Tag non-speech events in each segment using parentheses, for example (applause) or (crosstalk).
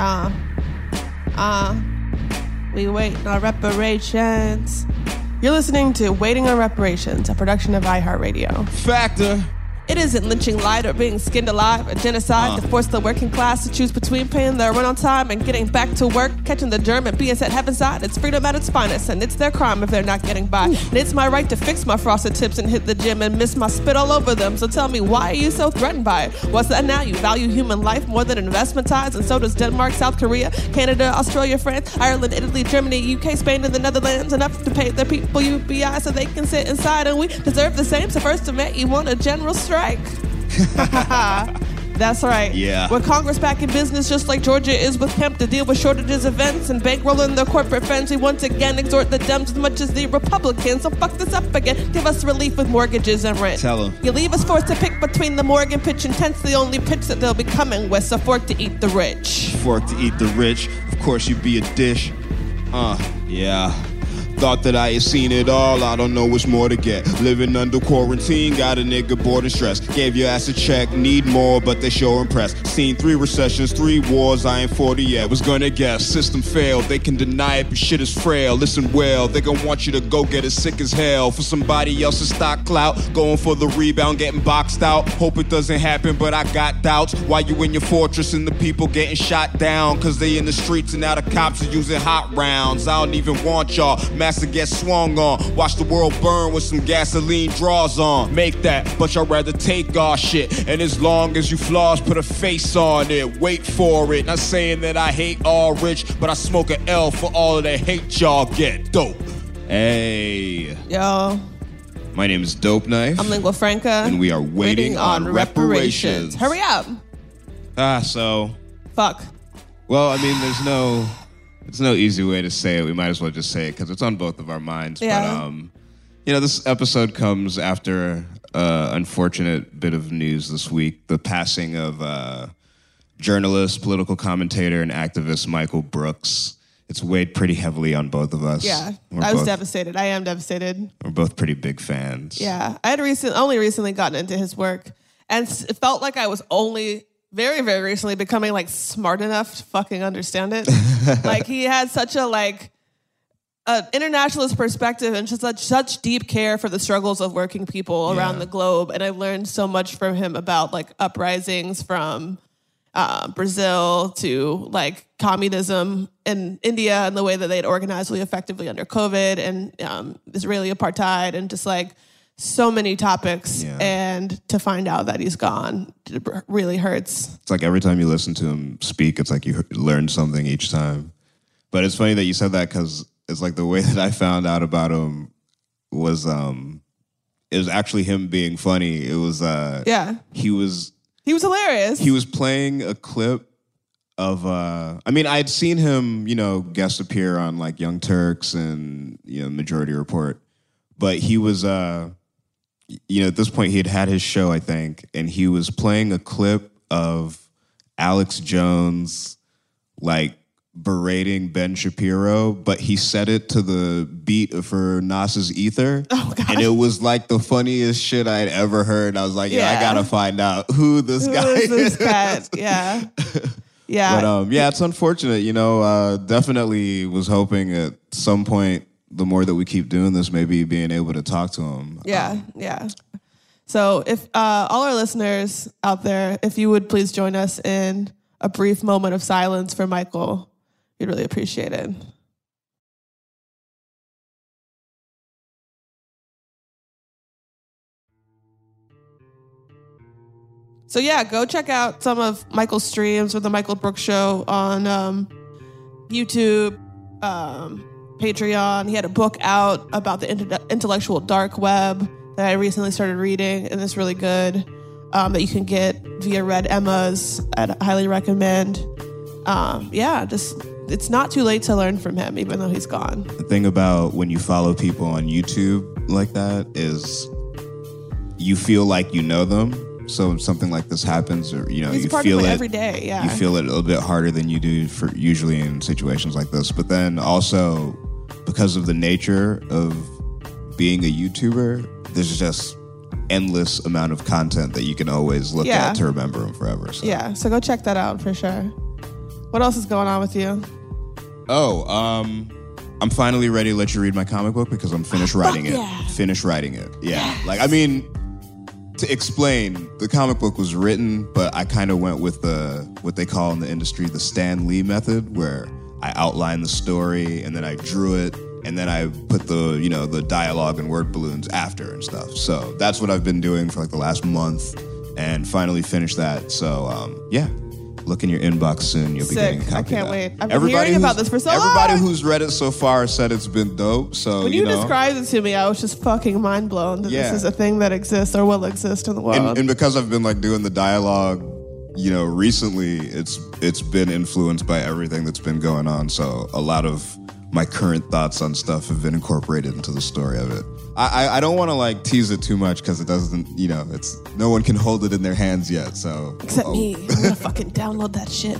Uh, uh, we wait on reparations. You're listening to Waiting on Reparations, a production of iHeartRadio. Factor. It isn't lynching light or being skinned alive, a genocide to uh. force the working class to choose between paying their rent on time and getting back to work, catching the germ and being set heaven side. It's freedom at its finest, and it's their crime if they're not getting by. And it's my right to fix my frosted tips and hit the gym and miss my spit all over them. So tell me, why are you so threatened by it? What's that now? You value human life more than investment ties, and so does Denmark, South Korea, Canada, Australia, France, Ireland, Italy, Germany, UK, Spain, and the Netherlands. Enough to pay their people UBI so they can sit inside, and we deserve the same. So first of May, you want a general strike. (laughs) That's right. Yeah. With Congress back in business, just like Georgia is with Kemp to deal with shortages, events, and bankrolling their corporate friends, we once again exhort the Dems as much as the Republicans. So fuck this up again. Give us relief with mortgages and rent. Tell them. You leave us forced to pick between the Morgan pitch and tents, the only pitch that they'll be coming with. So fork to eat the rich. Fork to eat the rich. Of course, you'd be a dish. Uh, yeah. Thought that I had seen it all. I don't know what's more to get. Living under quarantine, got a nigga bored and stressed. Gave your ass a check, need more, but they sure impressed. Seen three recessions, three wars, I ain't 40 yet. Was gonna guess, system failed. They can deny it, but shit is frail. Listen well, they gon' want you to go get as sick as hell. For somebody else's stock clout, going for the rebound, getting boxed out. Hope it doesn't happen, but I got doubts. Why you in your fortress and the people getting shot down? Cause they in the streets and now the cops are using hot rounds. I don't even want y'all. Master gets swung on. Watch the world burn with some gasoline draws on. Make that, but y'all rather take our shit. And as long as you flaws, put a face on it. Wait for it. Not saying that I hate all rich, but I smoke an L for all of the hate y'all get. Dope. Hey, Yo, my name is Dope Knife. I'm Lingua Franca. And we are waiting on reparations. Hurry up. Ah, so Fuck. Well, I mean, there's no, there's no easy way to say it. We might as well just say it because it's on both of our minds. Yeah. But um, you know, this episode comes after uh, unfortunate bit of news this week: the passing of uh, journalist, political commentator, and activist Michael Brooks. It's weighed pretty heavily on both of us. Yeah, We're I was both, devastated. I am devastated. We're both pretty big fans. Yeah, I had recent, only recently gotten into his work, and s- it felt like I was only very, very recently becoming like smart enough to fucking understand it. (laughs) like he had such a like an internationalist perspective and just such such deep care for the struggles of working people around Yeah. the globe, and I've learned so much from him about like uprisings from uh, Brazil to like communism in India and the way that they'd organized really effectively under COVID and um, Israeli apartheid and just like so many topics. Yeah. And to find out that he's gone really hurts. It's like every time you listen to him speak, it's like you learn something each time. But it's funny that you said that because it's like the way (laughs) that I found out about him was um it was actually him being funny. It was uh Yeah. he was He was hilarious. he was playing a clip of uh I mean I'd seen him, you know, guest appear on like Young Turks and you know Majority Report. But he was uh you know, at this point, he had had his show, I think, and he was playing a clip of Alex Jones, like berating Ben Shapiro, but he set it to the beat for Nas's Ether. (laughs) Oh, God. And it was like the funniest shit I'd ever heard. I was like, yeah, I gotta find out who this Who guy is this cat? Yeah. (laughs) Yeah. But um, yeah, it's unfortunate. You know, uh, definitely was hoping at some point, the more that we keep doing this, maybe being able to talk to him. Yeah, yeah. So, if uh, all our listeners out there, if you would please join us in a brief moment of silence for Michael, we'd really appreciate it. So yeah, go check out some of Michael's streams with the Michael Brooks Show on um, YouTube, um, Patreon. He had a book out about the intellectual dark web that I recently started reading, and it's really good. Um, that you can get via Red Emma's. I'd highly recommend. Um, yeah, just it's not too late to learn from him, even though he's gone. The thing about when you follow people on YouTube like that is you feel like you know them. So if something like this happens, or you know, you feel it every day. Yeah, you feel it a little bit harder than you do for usually in situations like this. But then also because of the nature of being a YouTuber, there's just endless amount of content that you can always look Yeah. at to remember them forever. So. yeah. So go check that out for sure. What else is going on with you? Oh, um, I'm finally ready to let you read my comic book because I'm finished writing it. yeah. Finished writing it. Yeah. Like I mean, to explain, the comic book was written, but I kind of went with the what they call in the industry the Stan Lee method, where I outlined the story and then I drew it and then I put the you know the dialogue and word balloons after and stuff. So that's what I've been doing for like the last month, and finally finished that. So um, yeah. Look in your inbox soon. You'll be getting a I copy. can't of that. wait. I've been hearing about this for so Everybody long. Everybody who's read it so far said it's been dope. So When you, know, described it to me, I was just fucking mind blown that Yeah. this is a thing that exists or will exist in the world. and, and because I've been like doing the dialogue, you know, recently, it's it's been influenced by everything that's been going on. So a lot of my current thoughts on stuff have been incorporated into the story of it. I I, I don't want to like tease it too much because it doesn't, you know, it's no one can hold it in their hands yet. So Except Oh. me. I'm gonna (laughs) fucking download that shit.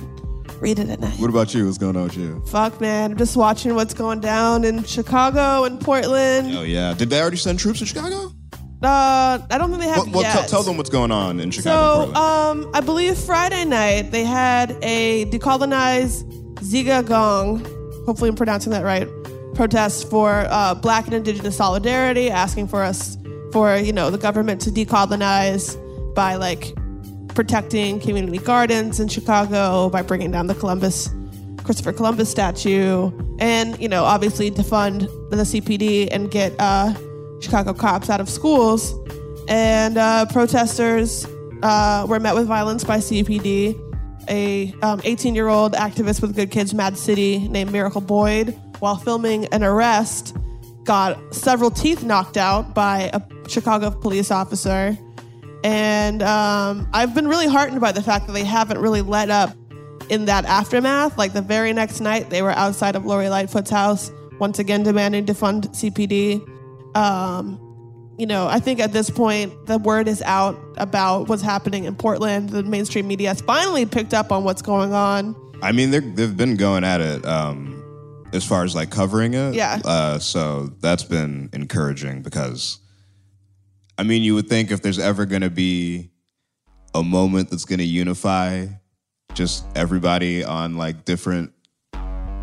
Read it at night. What about you? What's going on with you? Fuck, man. I'm just watching what's going down in Chicago and Portland. Oh yeah, did they already send troops to Chicago? Uh, I don't think they have Well, well yet. tell, tell them what's going on in Chicago. So, um, I believe Friday night they had a decolonized Zhigaagoong, hopefully I'm pronouncing that right, protest for uh, Black and Indigenous solidarity, asking for us for you know the government to decolonize by like protecting community gardens in Chicago by bringing down the Columbus Christopher Columbus statue, and you know obviously defund the CPD and get uh, Chicago cops out of schools. And uh, protesters uh, were met with violence by CPD. A 18 year old activist with Good Kids Mad City named Miracle Boyd, while filming an arrest, got several teeth knocked out by a Chicago police officer. And um, I've been really heartened by the fact that they haven't really let up in that aftermath. Like the very next night, they were outside of Lori Lightfoot's house, once again demanding to fund CPD. Um, you know, I think at this point, the word is out about what's happening in Portland. The mainstream media has finally picked up on what's going on. I mean, they're, they've been going at it um, as far as like covering it. Yeah. Uh, so that's been encouraging because, I mean, you would think if there's ever going to be a moment that's going to unify just everybody on like different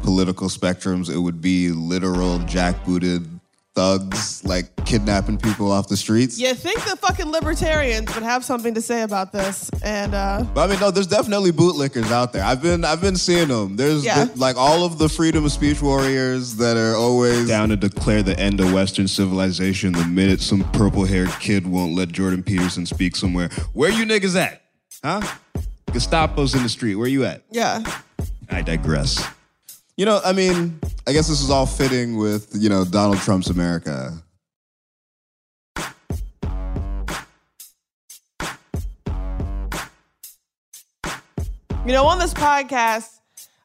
political spectrums, it would be literal jackbooted thugs like kidnapping people off the streets. You think the fucking libertarians would have something to say about this? And uh, But I mean, no, there's definitely bootlickers out there. I've been, I've been seeing them. There's Yeah. the- like all of the freedom of speech warriors that are always down to declare the end of Western civilization the minute some purple-haired kid won't let Jordan Peterson speak somewhere. Where you niggas at? Huh? Gestapo's in the street. Where you at? yeah, I digress. You know, I mean, I guess this is all fitting with you know Donald Trump's America. you know, on this podcast,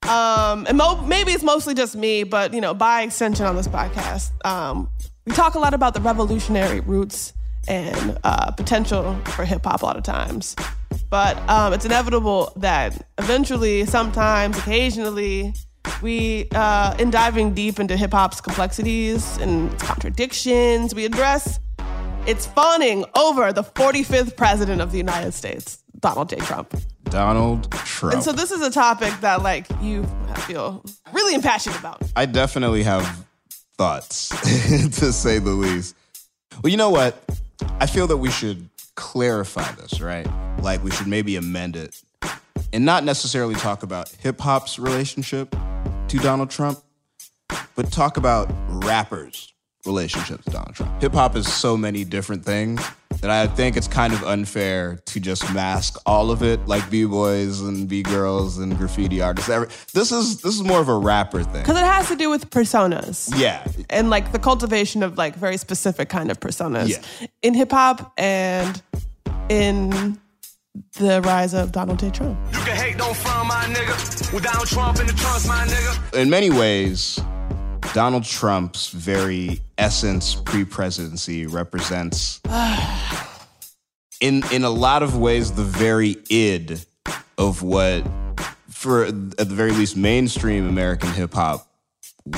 um, and mo- maybe it's mostly just me, but you know, by extension on this podcast, um, we talk a lot about the revolutionary roots and uh, potential for hip hop a lot of times. But um, it's inevitable that eventually, sometimes, occasionally, we, uh, in diving deep into hip hop's complexities and its contradictions, we address its fawning over the 45th president of the United States, Donald J. Trump. Donald Trump. And so this is a topic that like you feel really impassioned about. I definitely have thoughts, (laughs) to say the least. Well, you know what? I feel that we should clarify this, right? Like we should maybe amend it and not necessarily talk about hip hop's relationship to Donald Trump, but talk about rappers' relationship to Donald Trump. Hip hop is so many different things that I think it's kind of unfair to just mask all of it, like b boys and b girls and graffiti artists. This is this is more of a rapper thing because it has to do with personas. Yeah, and like the cultivation of like very specific kind of personas yeah. in hip hop and in the rise of Donald J. Trump. You can hate, don't front my nigga. Without Trump in the trunks, my nigga. In many ways, Donald Trump's very essence pre-presidency represents in in a lot of ways the very id of what for at the very least mainstream American hip hop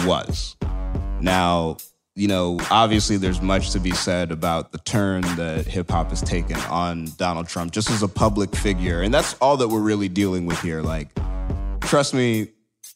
was. Now, you know, obviously there's much to be said about the turn that hip hop has taken on Donald Trump just as a public figure. And that's all that we're really dealing with here. Like, trust me,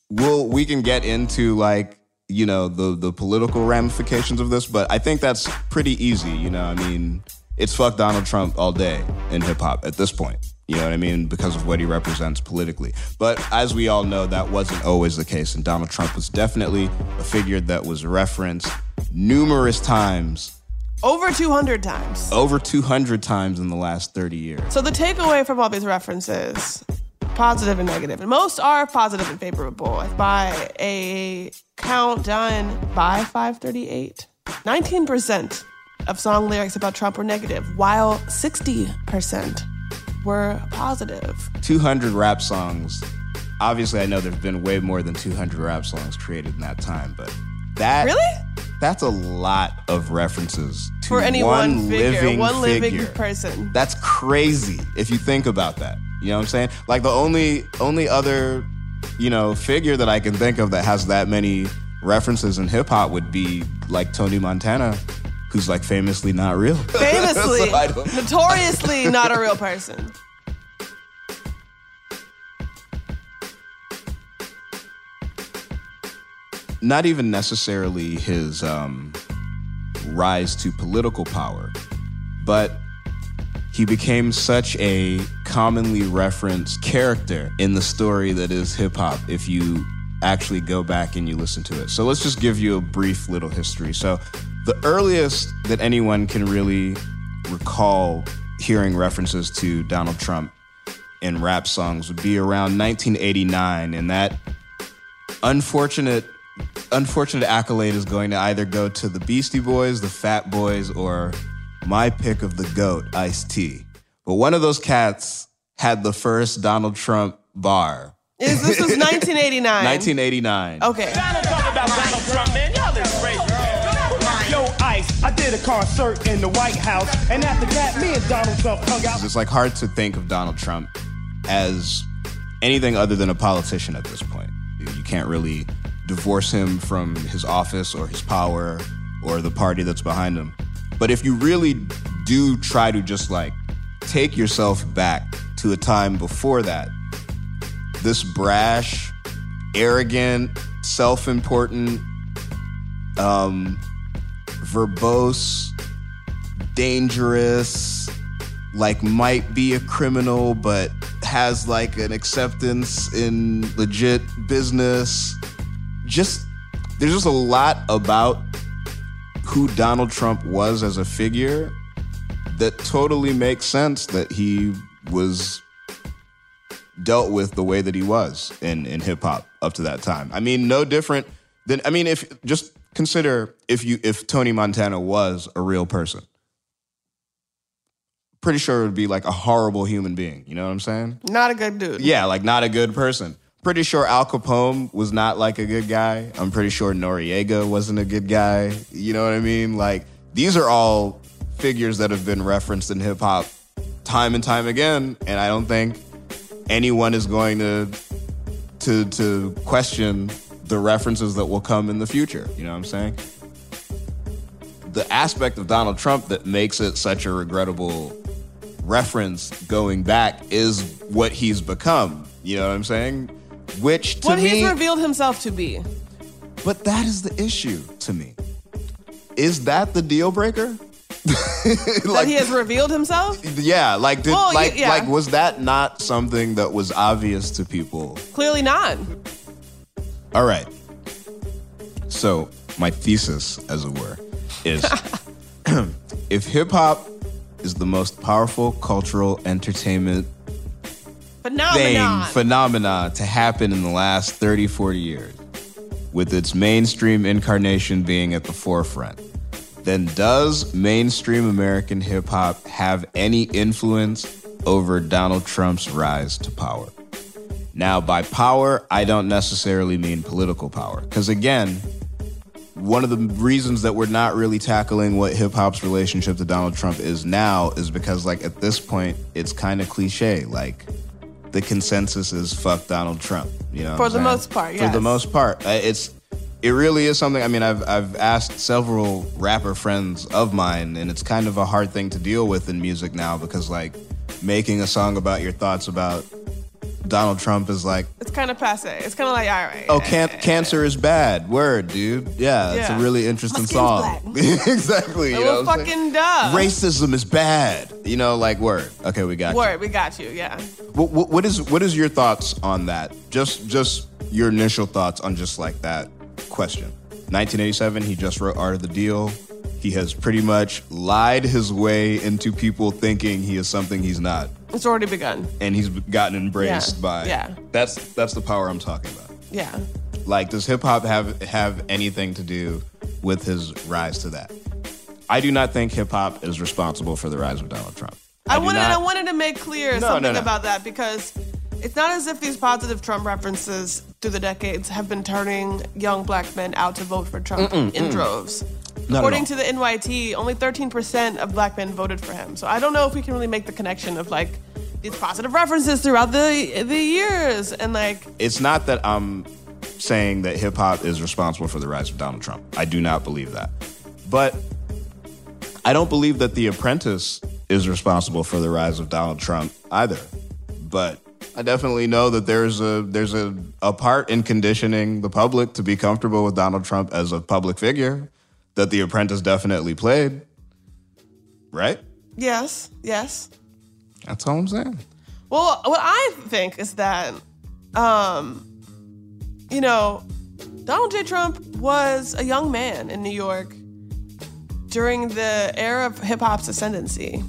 we'll we can get into like you know the the political ramifications of this, but I think that's pretty easy. You know, I mean, it's fuck Donald Trump all day in hip hop at this point. You know what I mean? Because of what he represents politically. But as we all know, that wasn't always the case, and Donald Trump was definitely a figure that was referenced numerous times. Over 200 times. Over 200 times in the last 30 years. So the takeaway from all these references positive and negative. And most are positive and favorable. By a count done by 538, 19% of song lyrics about Trump were negative, while 60% were positive. 200 rap songs. Obviously, I know there's been way more than 200 rap songs created in that time, but that really that's a lot of references to for any one, one figure, living one living figure. person. That's crazy if you think about that. You know what I'm saying? Like the only only other, you know, figure that I can think of that has that many references in hip hop would be like Tony Montana, who's like famously not real. (laughs) Famously, (laughs) so notoriously not a real person. Not even necessarily his um, rise to political power, but he became such a commonly referenced character in the story that is hip hop if you actually go back and you listen to it. So let's just give you a brief little history. So the earliest that anyone can really recall hearing references to Donald Trump in rap songs would be around 1989 and that unfortunate unfortunate accolade is going to either go to the Beastie Boys, the Fat Boys or my pick of the GOAT, Ice T. But one of those cats had the first Donald Trump bar. Is this was 1989? 1989. Okay. Yo, Ice, I did a concert in the White House, and after that, me and Donald Trump hung out. It's like hard to think of Donald Trump as anything other than a politician at this point. You can't really divorce him from his office or his power or the party that's behind him. But if you really do try to just like take yourself back to a time before that, this brash, arrogant, self important, um, verbose, dangerous, like might be a criminal, but has like an acceptance in legit business. Just, there's just a lot about who Donald Trump was as a figure, that totally makes sense that he was dealt with the way that he was in, in hip hop up to that time. I mean, no different than I mean, if just consider if you if Tony Montana was a real person. Pretty sure it would be like a horrible human being. You know what I'm saying? Not a good dude. Yeah, like not a good person pretty sure Al Capone was not like a good guy. I'm pretty sure Noriega wasn't a good guy. You know what I mean? Like these are all figures that have been referenced in hip hop time and time again, and I don't think anyone is going to to to question the references that will come in the future. You know what I'm saying? The aspect of Donald Trump that makes it such a regrettable reference going back is what he's become. You know what I'm saying? Which to what me, he's revealed himself to be. but that is the issue to me. Is that the deal breaker? (laughs) that he has revealed himself? Yeah, like did Well, like yeah. like was that not something that was obvious to people? Clearly not. All right. So, my thesis as it were is (laughs) (clears throat) if hip hop is the most powerful cultural entertainment Phenomenon. thing, phenomena to happen in the last 30, 40 years, with its mainstream incarnation being at the forefront, then does mainstream American hip hop have any influence over Donald Trump's rise to power? Now, by power, I don't necessarily mean political power. Because again, one of the reasons that we're not really tackling what hip hop's relationship to Donald Trump is now is because, like, at this point, it's kind of cliche. Like, the consensus is fuck Donald Trump. You know, For the most part, yeah. For the most part, it's it really is something. I mean, I've I've asked several rapper friends of mine, and it's kind of a hard thing to deal with in music now because, like, making a song about your thoughts about Donald Trump is like It's kind of passe. It's kind of like, all right. Oh, can- cancer is bad. Word, dude. Yeah, it's a really interesting skin's song. (laughs) exactly. You know well, what I'm saying? fucking duh. Racism is bad. You know, like word. Okay, we got you. Word, we got you. Yeah. What, what, what is what is your thoughts on that? Just just your initial thoughts on just like that question. 1987, he just wrote Art of the Deal. He has pretty much lied his way into people thinking he is something he's not, It's already begun. and he's gotten embraced Yeah. by. Yeah. That's that's the power I'm talking about. Yeah. Like, does hip hop have have anything to do with his rise to that? I do not think hip hop is responsible for the rise of Donald Trump. I, do wanted not- I wanted to make clear No, something no, no. about that because it's not as if these positive Trump references through the decades have been turning young black men out to vote for Trump Mm-mm, in mm-mm. droves. Not According to the NYT, only 13% of black men voted for him. So I don't know if we can really make the connection of like these positive references throughout the the years and like It's not that I'm saying that hip hop is responsible for the rise of Donald Trump. I do not believe that. But I don't believe that The Apprentice is responsible for the rise of Donald Trump either. But I definitely know that there's a there's a, a part in conditioning the public to be comfortable with Donald Trump as a public figure that The Apprentice definitely played. Right? yes, yes. That's all I'm saying. Well, what I think is that, um, you know, Donald J. Trump was a young man in New York during the era of hip hop's ascendancy.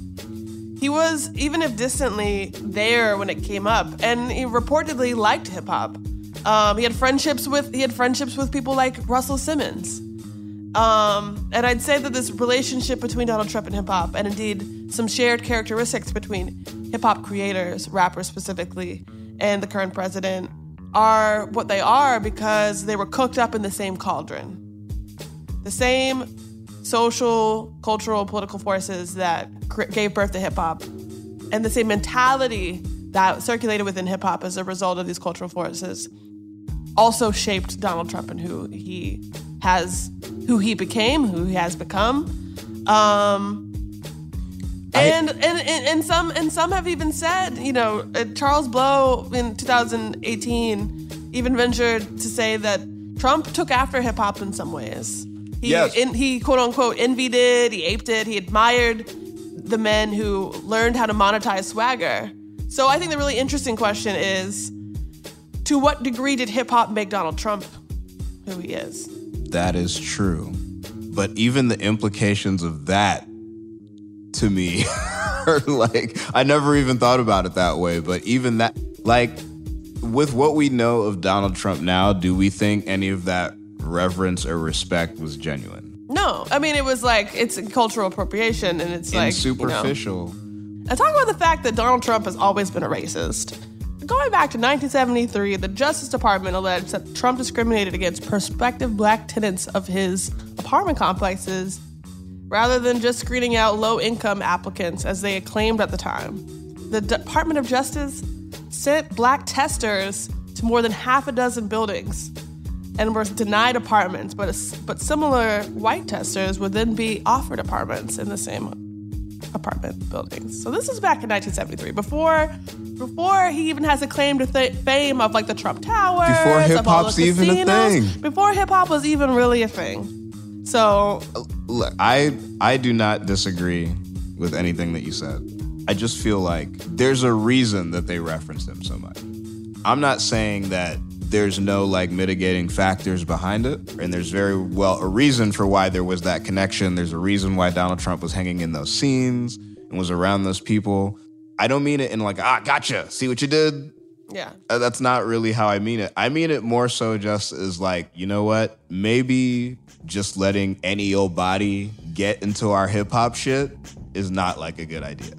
He was, even if distantly, there when it came up, and he reportedly liked hip hop. Um, he had friendships with he had friendships with people like Russell Simmons. Um, and I'd say that this relationship between Donald Trump and hip hop, and indeed some shared characteristics between hip hop creators, rappers specifically, and the current president, are what they are because they were cooked up in the same cauldron. The same social, cultural, political forces that cr- gave birth to hip hop, and the same mentality that circulated within hip hop as a result of these cultural forces also shaped Donald Trump and who he has, who he became, who he has become. Um, and, and, and and some and some have even said, you know, uh, Charles Blow in 2018 even ventured to say that Trump took after hip hop in some ways. He Yes. in, he quote unquote envied it, he aped it, he admired the men who learned how to monetize swagger. So I think the really interesting question is to what degree did hip hop make Donald Trump who he is? That is true. But even the implications of that to me (laughs) are like, I never even thought about it that way. But even that, like, with what we know of Donald Trump now, do we think any of that reverence or respect was genuine? No, I mean it was like it's cultural appropriation, and it's like you know. superficial. And talk about the fact that Donald Trump has always been a racist. Going back to 1973, the Justice Department alleged that Trump discriminated against prospective black tenants of his apartment complexes rather than just screening out low income applicants as they claimed at the time. The Department of Justice sent black testers to more than half a dozen buildings and were denied apartments, but, but similar white testers would then be offered apartments in the same apartment buildings. So this is back in 1973, before before he even has a claim to th- fame of like the Trump Towers, Before hip hop's even a thing. before hip hop was even really a thing. So Look, I I do not disagree with anything that you said. I just feel like there's a reason that they referenced him so much. I'm not saying that there's no like mitigating factors behind it, and there's very well a reason for why there was that connection. There's a reason why Donald Trump was hanging in those scenes and was around those people. I don't mean it in like ah gotcha, see what you did. yeah, Uh, that's not really how I mean it. I mean it more so just as like, you know what? Maybe just letting any old body get into our hip hop shit is not like a good idea.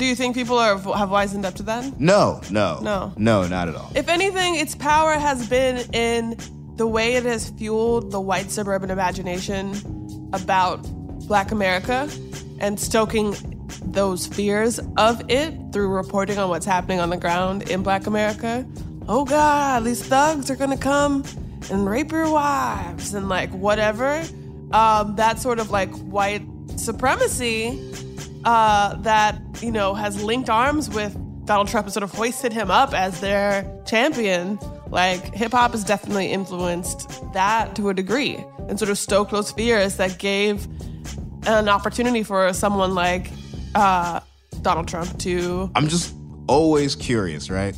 Do you think people are have wisened up to that? No, no, No. no, not at all. If anything, its power has been in the way it has fueled the white suburban imagination about Black America and stoking those fears of it through reporting on what's happening on the ground in Black America. Oh God, these thugs are gonna come and rape your wives and like whatever. Um, that sort of like white supremacy uh, that you know has linked arms with Donald Trump and sort of hoisted him up as their champion. Like hip hop has definitely influenced that to a degree and sort of stoked those fears that gave an opportunity for someone like uh, Donald Trump to. I'm just always curious, right?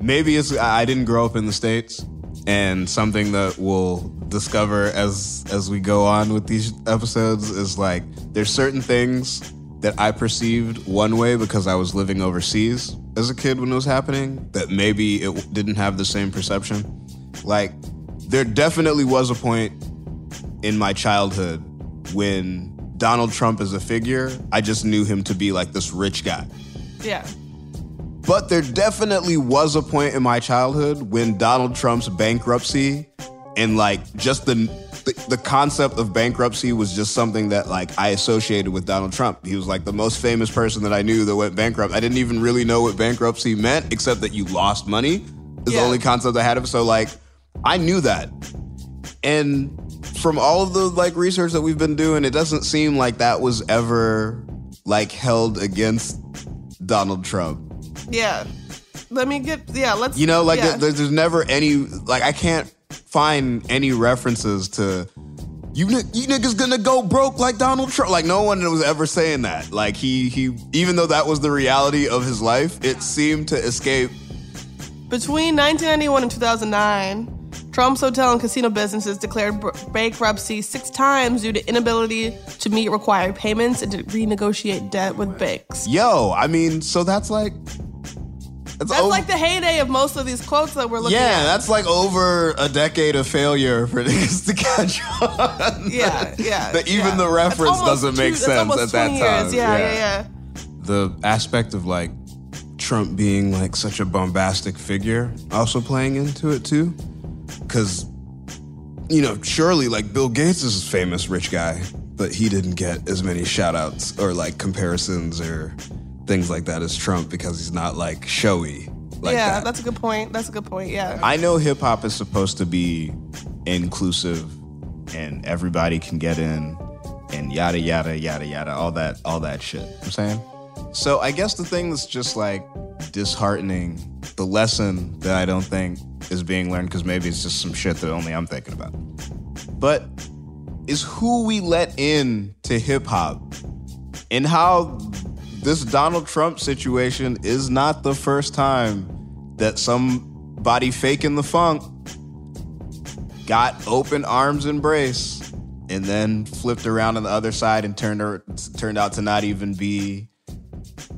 Maybe it's I I didn't grow up in the states, and something that we'll discover as as we go on with these episodes is like there's certain things that I perceived one way because I was living overseas as a kid when it was happening that maybe it didn't have the same perception. Like there definitely was a point in my childhood when Donald Trump as a figure, I just knew him to be like this rich guy. Yeah. But there definitely was a point in my childhood when Donald Trump's bankruptcy and like just the, the the concept of bankruptcy was just something that like I associated with Donald Trump. He was like the most famous person that I knew that went bankrupt. I didn't even really know what bankruptcy meant except that you lost money. Is the only concept I had of. So like I knew that. And from all of the like research that we've been doing, it doesn't seem like that was ever like held against Donald Trump. Yeah. Let me get. Yeah. Let's. You know, like yeah. there, there's never any like I can't find any references to you, you niggas gonna go broke like Donald Trump. Like no one was ever saying that. Like he he even though that was the reality of his life, it seemed to escape. Between 1991 and 2009, Trump's hotel and casino businesses declared bankruptcy six times due to inability to meet required payments and to renegotiate debt with banks. Yo, I mean, so that's like that's, That's over- like the heyday of most of these quotes that we're looking yeah, at. Yeah, that's like over a decade of failure for (laughs) niggas to catch on. Yeah, yeah. (laughs) That even yeah. the reference doesn't make two- that's sense at that time. Years. Yeah, yeah, yeah. the aspect of like Trump being like such a bombastic figure also playing into it too. Cause, you know, surely like Bill Gates is a famous rich guy, but he didn't get as many shout outs or like comparisons or things like that as Trump because he's not like showy like yeah, that. that's a good point. That's a good point. Yeah. I know hip hop is supposed to be inclusive and everybody can get in and yada yada yada yada all that all that shit. You know what I'm saying? So I guess the thing that's just like disheartening, the lesson that I don't think is being learned because maybe it's just some shit that only I'm thinking about. But is who we let in to hip hop and how this Donald Trump situation is not the first time that somebody faking the funk got open arms embrace and then flipped around on the other side and turned er, turned out to not even be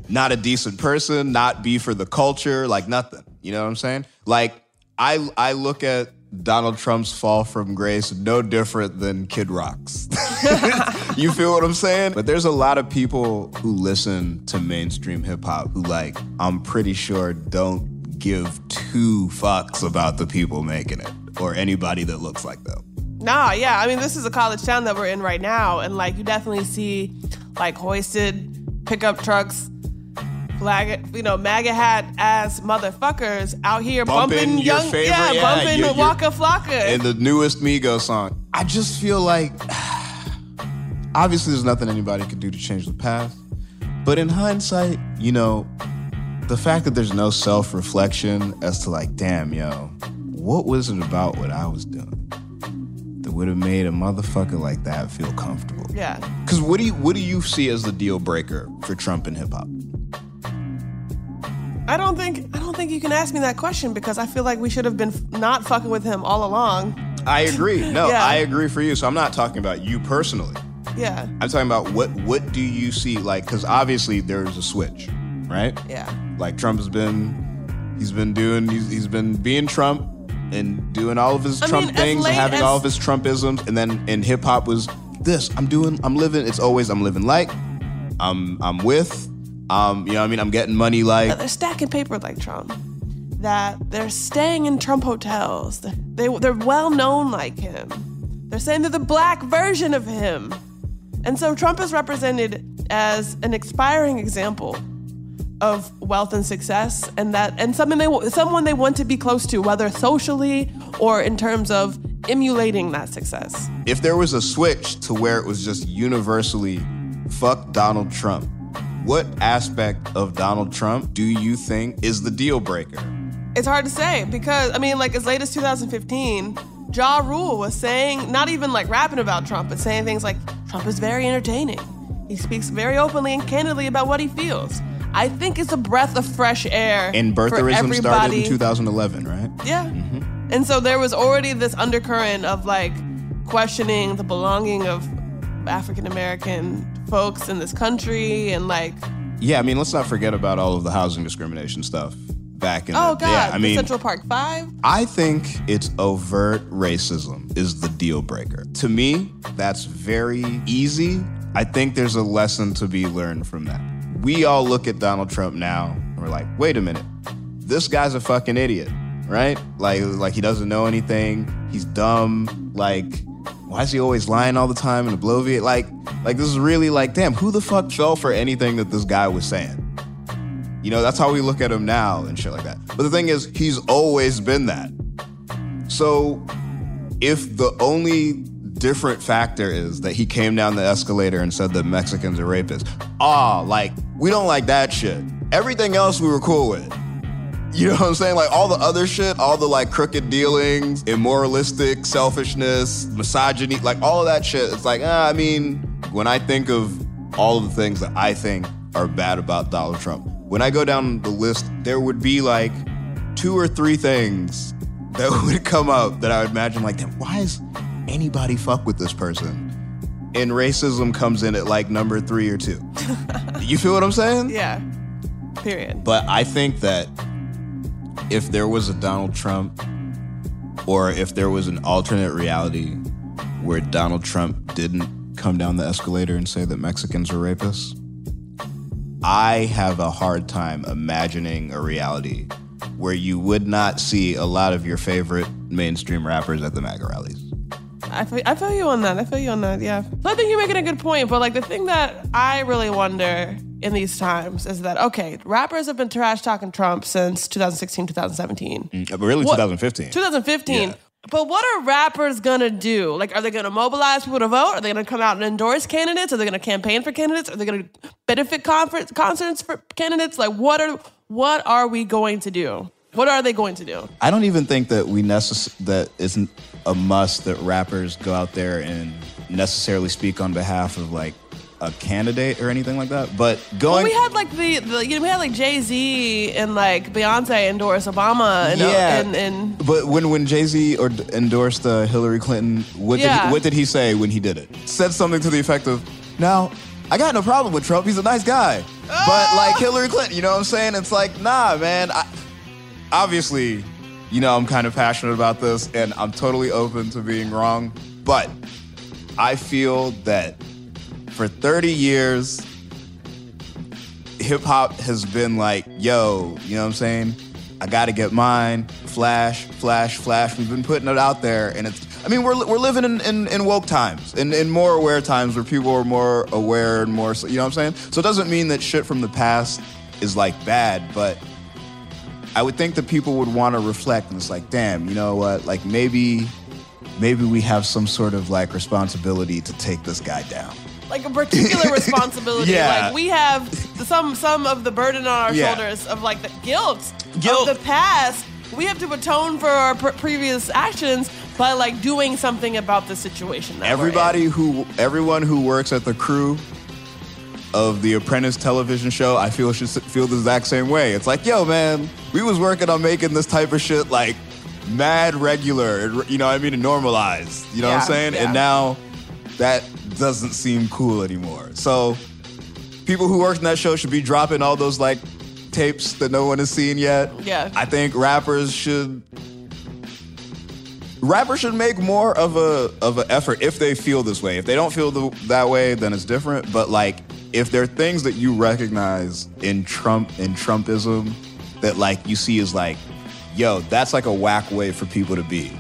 not a decent person, not be for the culture, like nothing. You know what I'm saying? Like I I look at Donald Trump's fall from grace no different than Kid Rock's. (laughs) you feel what I'm saying? But there's a lot of people who listen to mainstream hip hop who like I'm pretty sure don't give two fucks about the people making it or anybody that looks like them. Nah, yeah. I mean, this is a college town that we're in right now, and like you definitely see like hoisted pickup trucks, flag, you know, MAGA hat ass motherfuckers out here bumping, Bumping your young, favorite- yeah, yeah, bumping you- you- Waka Flocka. and the newest Migos song. I just feel like (sighs) obviously there's nothing anybody could do to change the past. But in hindsight, you know, the fact that there's no self-reflection as to like, damn, yo, what was it about what I was doing that would have made a motherfucker like that feel comfortable? yeah. Because what do you what do you see as the deal breaker for Trump and hip hop? I don't think I don't think you can ask me that question because I feel like we should have been f- not fucking with him all along. I agree. No, (laughs) Yeah. I agree for you. So I'm not talking about you personally. Yeah. I'm talking about what what do you see like because obviously there's a switch, right? Yeah. Like Trump has been he's been doing he's, he's been being Trump and doing all of his I Trump mean, things and having as- all of his Trumpisms and then in hip hop was this I'm doing I'm living it's always I'm living like I'm I'm with um you know what I mean I'm getting money like they're stacking paper like Trump. That they're staying in Trump hotels. They they're well known like him. They're saying they're the black version of him. And so Trump is represented as an expiring example of wealth and success and that and something they someone they want to be close to whether socially or in terms of emulating that success. if there was a switch to where it was just universally fuck Donald Trump, what aspect of Donald Trump do you think is the deal breaker? It's hard to say because I mean, like as late as 2015, Ja Rule was saying, not even like rapping about Trump, but saying things like Trump is very entertaining. He speaks very openly and candidly about what he feels. I think it's a breath of fresh air. And for birtherism started in 2011, right? Yeah. Mm-hmm. And so there was already this undercurrent of like questioning the belonging of African American folks in this country and like, Yeah, I mean, let's not forget about all of the housing discrimination stuff back in oh the God, Yeah, I mean, Central Park Five. I think it's overt racism is the deal breaker. To me, that's very easy. I think there's a lesson to be learned from that. We all look at Donald Trump now and we're like, wait a minute, this guy's a fucking idiot, right? Like, like he doesn't know anything. He's dumb. Like, why is he always lying all the time and obliviate? Like, like this is really like, damn, who the fuck fell for anything that this guy was saying? You know, that's how we look at him now and shit like that. But the thing is, he's always been that. So if the only different factor is that he came down the escalator and said that Mexicans are rapists, ah, like, we don't like that shit. Everything else we were cool with. You know what I'm saying? Like all the other shit, all the like crooked dealings, immoralistic selfishness, misogyny, like all of that shit. It's like, ah, I mean, when I think of all of the things that I think are bad about Donald Trump, when I go down the list, there would be like two or three things that (laughs) would come up that I would imagine like, damn, why is anybody fuck with this person? And racism comes in at like number three or two. (laughs) you feel what I'm saying? Yeah. Period. But I think that if there was a Donald Trump or if there was an alternate reality where Donald Trump didn't come down the escalator and say that Mexicans are rapists, I have a hard time imagining a reality where you would not see a lot of your favorite mainstream rappers at the MAGA rallies. I feel, I feel you on that. I feel you on that. Yeah. So I think you're making a good point. But like the thing that I really wonder in these times is that okay, rappers have been trash talking Trump since 2016, 2017, Mm, really, What- 2015. 2015. Yeah. But what are rappers gonna do? Like, are they gonna mobilize people to vote? Are they gonna come out and endorse candidates? Are they gonna campaign for candidates? Are they gonna benefit conference concerts for candidates? Like, what are what are we going to do? What are they going to do? I don't even think that we necess- that isn't a must that rappers go out there and necessarily speak on behalf of like a candidate or anything like that. But going, Well, we had like the, the you know we had like Jay Z and like Beyonce endorse Obama and yeah, and, and but when when Jay Z or endorsed uh, Hillary Clinton, what did he, what did he say when he did it? Said something to the effect of, "Now, I got no problem with Trump. He's a nice guy, but like Hillary Clinton, you know what I'm saying? It's like, nah, man. I, obviously, you know, I'm kind of passionate about this, and I'm totally open to being wrong, but I feel that for 30 years, hip hop has been like, yo, you know what I'm saying? I gotta get mine. Flash, flash, flash. We've been putting it out there, and it's I mean, we're, we're living in, in, in woke times, in, in more aware times where people are more aware and more, you know what I'm saying? So it doesn't mean that shit from the past is like bad, but I would think that people would want to reflect and it's like, damn, you know what? Like maybe, maybe we have some sort of like responsibility to take this guy down. Like a particular (laughs) responsibility. Yeah. Like we have some some of the burden on our Yeah. shoulders of like the guilt, Guilt. of the past. We have to atone for our pr- previous actions by like doing something about the situation. That we're in. Everybody who, everyone who works at the crew of the Apprentice television show, I feel should s- feel the exact same way. It's like, yo, man, we was working on making this type of shit like mad regular, and, you know what I mean, and normalized. You know what I'm Yeah, saying? yeah. And now that doesn't seem cool anymore. So people who worked in that show should be dropping all those like tapes that no one has seen yet. Yeah. I think rappers should rappers should make more of a of an effort if they feel this way. If they don't feel the, that way, then it's different. But like, if there are things that you recognize in Trump in Trumpism that like you see is like, yo, that's like a whack way for people to be.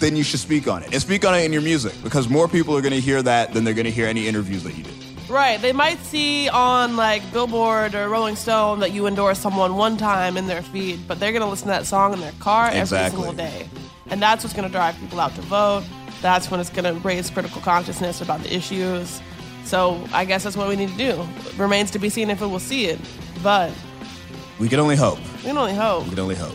Then you should speak on it and speak on it in your music because more people are going to hear that than they're going to hear any interviews that you did. Right. They might see on like Billboard or Rolling Stone that you endorse someone one time in their feed, but they're going to listen to that song in their car Exactly. every single day. And that's what's going to drive people out to vote. That's when it's going to raise critical consciousness about the issues. So I guess that's what we need to do. Remains to be seen if it will see it, but We can only hope. we can only hope. We can only hope.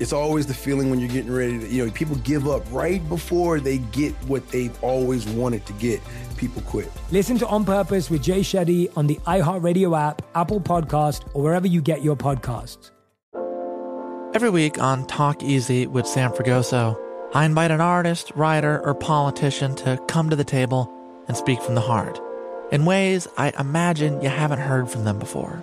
It's always the feeling when you're getting ready to, you know, people give up right before they get what they've always wanted to get. People quit. Listen to On Purpose with Jay Shetty on the iHeartRadio app, Apple Podcast, or wherever you get your podcasts. Every week on Talk Easy with Sam Fragoso, I invite an artist, writer, or politician to come to the table and speak from the heart in ways I imagine you haven't heard from them before.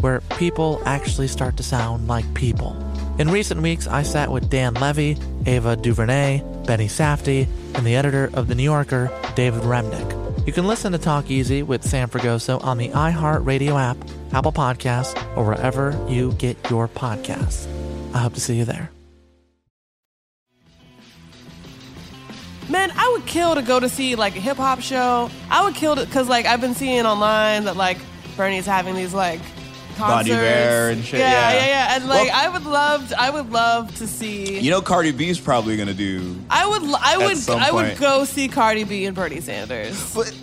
where people actually start to sound like people. In recent weeks, I sat with Dan Levy, Ava DuVernay, Benny Safdie, and the editor of The New Yorker, David Remnick. You can listen to Talk Easy with Sam Fragoso on the iHeartRadio app, Apple Podcasts, or wherever you get your podcasts. I hope to see you there. Man, I would kill to go to see like a hip hop show. I would kill to because like I've been seeing online that like Bernie's having these like concerts. Body Bear and shit. Yeah, Yeah, yeah, yeah. And like, Well- I would love, I would love to see. You know, Cardi B's probably gonna do. I would, I would, I would go see Cardi B and Bernie Sanders. But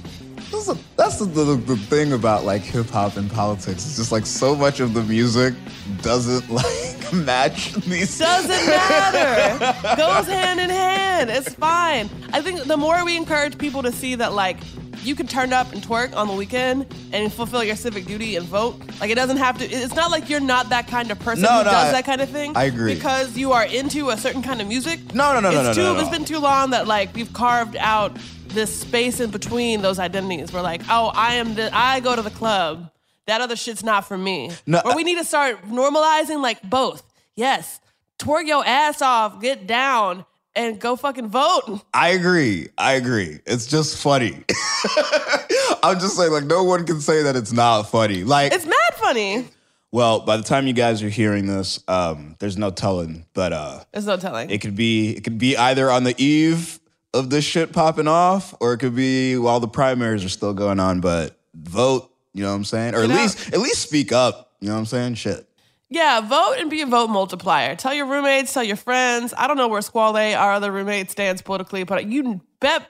that's, a, that's the, the, the thing about like hip hop and politics. It's just like so much of the music doesn't (laughs) like match these. Doesn't matter. (laughs) Goes hand in hand. It's fine. I think the more we encourage people to see that, like, you can turn up and twerk on the weekend and fulfill your civic duty and vote. Like, it doesn't have to. It's not like you're not that kind of person No, who no, does I- that kind of thing. I agree. Because you are into a certain kind of music. No, no, no, no, it's no, too, no, no. It's been too long that like we've carved out this space in between those identities. We're like, oh, I am the. I go to the club. That other shit's not for me. No, or we need to start normalizing like both. Yes, twerk your ass off, get down, and go fucking vote. I agree. I agree. It's just funny. (laughs) I'm just saying, like, no one can say that it's not funny. Like, It's mad funny. well, by the time you guys are hearing this, um, there's no telling, but uh, There's no telling. it could be it could be either on the eve of this shit popping off, or it could be while the primaries are still going on. But vote, you know what I'm saying, or at know- least at least speak up. You know what I'm saying? Shit. Yeah, vote and be a vote multiplier. Tell your roommates, tell your friends. I don't know where Squale, our other roommate, stands politically, but you bet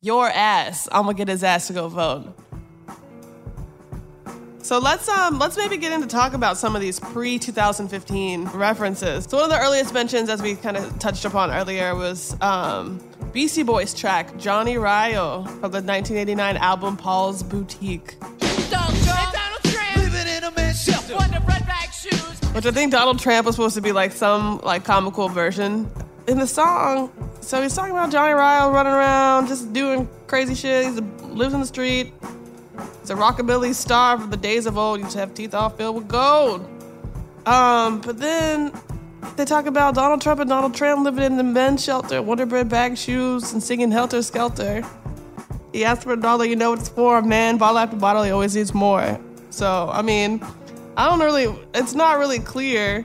your ass I'm gonna get his ass to go vote. So let's um let's maybe get into talk about some of these pre 2015 references. So one of the earliest mentions, as we kind of touched upon earlier, was um, Beastie Boys track Johnny Ryall from the 1989 album Paul's Boutique. Which I think Donald Trump was supposed to be like some like comical version in the song. So he's talking about Johnny Ryall running around, just doing crazy shit. He lives in the street. He's a rockabilly star from the days of old. Used to have teeth all filled with gold. Um, but then they talk about Donald Trump and Donald Trump living in the men's shelter, Wonder Bread bag shoes, and singing Helter Skelter. He asked for a dollar, you know what it's for, man. Bottle after bottle, he always needs more. So, I mean, I don't really, it's not really clear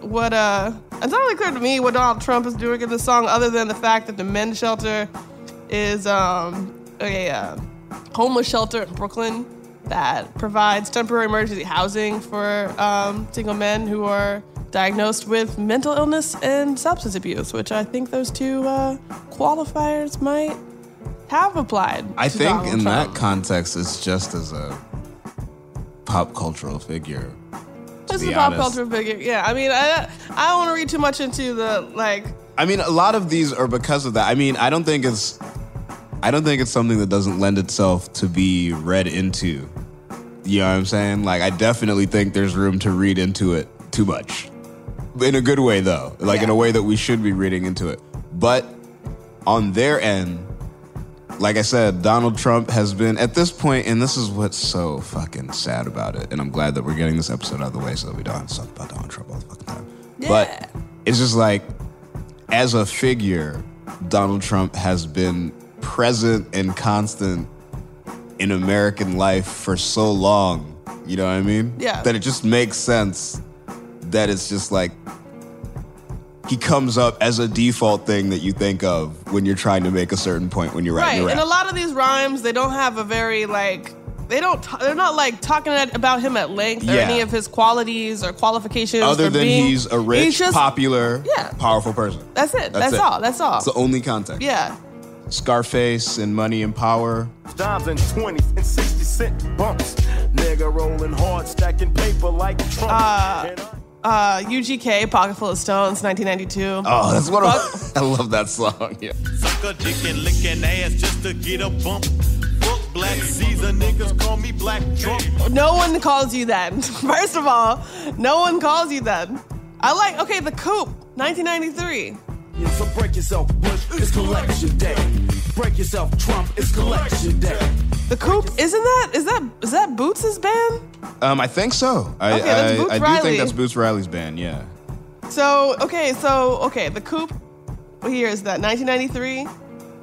what, uh, it's not really clear to me what Donald Trump is doing in this song other than the fact that the men's shelter is, um, a, uh, homeless shelter in Brooklyn that provides temporary emergency housing for um, single men who are diagnosed with mental illness and substance abuse, which I think those two uh, qualifiers might have applied. I think Donald in that context, it's just as a pop cultural figure. is a pop honest. culture figure. Yeah, I mean, I I don't want to read too much into the like. I mean, a lot of these are because of that. I mean, I don't think it's, I don't think it's something that doesn't lend itself to be read into. You know what I'm saying? Like, I definitely think there's room to read into it too much, in a good way though, like in a way that we should be reading into it. But on their end, like I said, Donald Trump has been at this point, and this is what's so fucking sad about it. And I'm glad that we're getting this episode out of the way so that we don't have to talk about Donald Trump all the fucking time. But it's just like, as a figure, Donald Trump has been present and constant in American life for so long. You know what I mean? Yeah. That it just makes sense that it's just like he comes up as a default thing that you think of when you're trying to make a certain point when you're writing your and a lot of these rhymes, they don't have a very like. They don't. t- They're not like talking at, about him at length or Yeah. any of his qualities or qualifications. Other than being, he's a rich, he's just- popular, Yeah. powerful person. That's it. That's, all. That's all. It's the only context. yeah. Scarface and Money and Power. Dimes and 20s and 60 cent bumps. Nigga rolling hard, stacking paper like Trump. Uh, uh, UGK, Pocket Full of Stones, 1992. Oh, that's what I, (laughs) I love that song. Yeah. Sucker dick and licking ass just to get a bump. Fuck black Caesar, niggas call me black Trump. No one calls you that. (laughs) First of all, no one calls you that. I like, okay, The Coup, 1993. Yeah, so break yourself, Bush, it's collection day. Break yourself, Trump, it's collection day. The Coup, isn't that, is that, is that Boots' band? Um, I think so. I, Okay, that's Boots I do Riley. think that's Boots Riley's band. Yeah. So, okay, so, okay, The Coup, what year is that, 1993?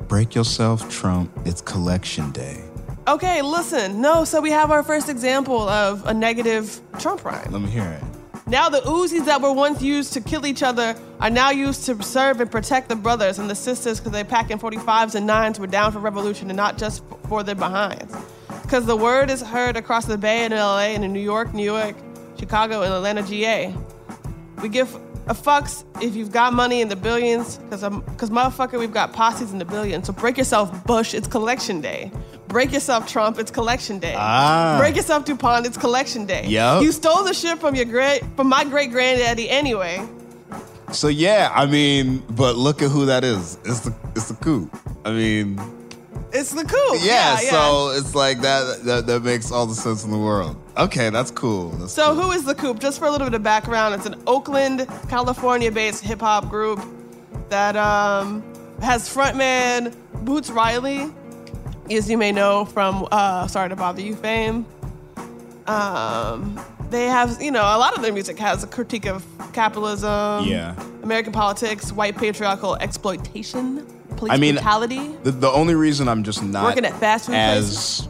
Break yourself, Trump. It's collection day. Okay, listen, no, so we have our first example of a negative Trump rhyme. Let me hear it. Now the Uzis that were once used to kill each other are now used to serve and protect the brothers and the sisters because they pack in 45s and 9s were down for revolution and not just for their behinds. Because the word is heard across the Bay in LA and in New York, New York, Chicago, and Atlanta, GA. We give a fucks if you've got money in the billions, because because motherfucker, we've got posses in the billions. So break yourself, Bush. It's collection day. Break yourself, Trump. It's collection day. Ah. Break yourself, DuPont. It's collection day. Yup. You stole the shit from your great from my great granddaddy anyway. So yeah, I mean, but look at who that is. It's the it's the coup. I mean, It's the coup. yeah, Yeah, yeah. So it's like that, that. That makes all the sense in the world. Okay, that's cool. That's So who is the Coup? Just for a little bit of background, it's an Oakland, California-based hip hop group that um, has frontman Boots Riley, as you may know from uh, Sorry to Bother You fame. Um, they have, you know, a lot of their music has a critique of capitalism, Yeah. American politics, white patriarchal exploitation, police I mean, brutality. The, the only reason I'm just not Working at fast food as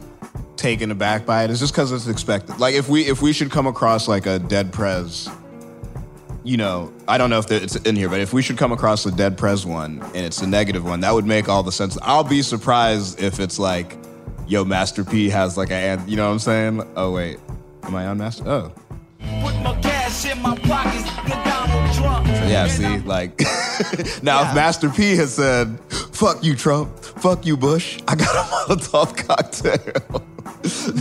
taken aback by it is just because it's expected. Like if we if we should come across like a dead prez, you know, I don't know if it's in here, but if we should come across a dead prez one and it's a negative one, that would make all the sense. I'll be surprised if it's like, yo, Master P has like a, you know what I'm saying? Oh wait, am I on Master? Oh. Put my cash in my pockets, good Donald Trump. So yeah, see, like (laughs) now if Master P has said, "Fuck you, Trump. Fuck you, Bush," I got a Molotov cocktail.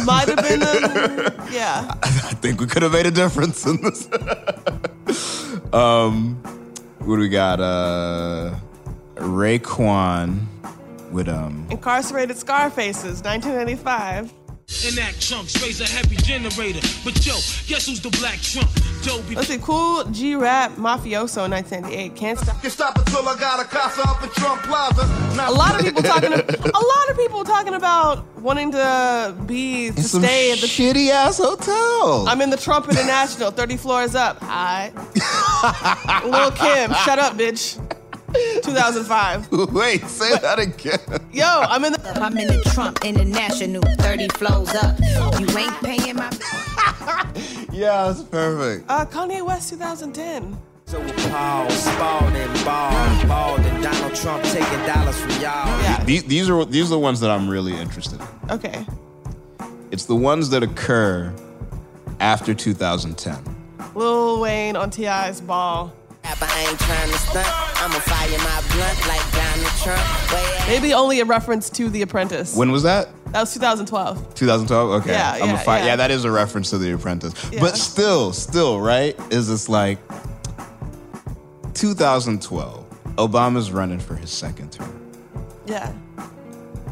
Might have been, a, (laughs) yeah. I think we could have made a difference in this. (laughs) um, what do we got? Uh, Raekwon with um. Incarcerated Scarfaces, 1995. Enact chunks, raise a heavy generator. But yo, guess who's the black Trump? Toby. Let's see, Kool G Rap Mafioso in 1998. Can't stop. Can stop until I got a casa up in Trump Plaza. A lot of people (laughs) talking. a lot of people talking about wanting to be to some stay at the shitty ass hotel. I'm in the Trump International, 30 floors up. Hi, (laughs) Lil Kim, shut up, bitch. (laughs) 2005. Wait, say that again. Yo, I'm in the. I'm in the Trump International, 30 flows up. You ain't paying my. (laughs) Yeah, that's perfect. Uh, Kanye West 2010. So we Paul, Spalding, Ball, Balding, Donald Trump taking dollars from y'all. These, these are these are the ones that I'm really interested in. Okay. It's the ones that occur after 2010. Lil Wayne on T.I.'s Ball. I ain't trying to stunt. I'ma fire my blunt like Donald Trump. Way Maybe only a reference to The Apprentice. When was that? That was 2012. 2012. Okay, Yeah, I'm a yeah, fi- yeah. yeah, that is a reference to The Apprentice. Yeah. But still, still, right? Is this like 2012? Obama's running for his second term. Yeah.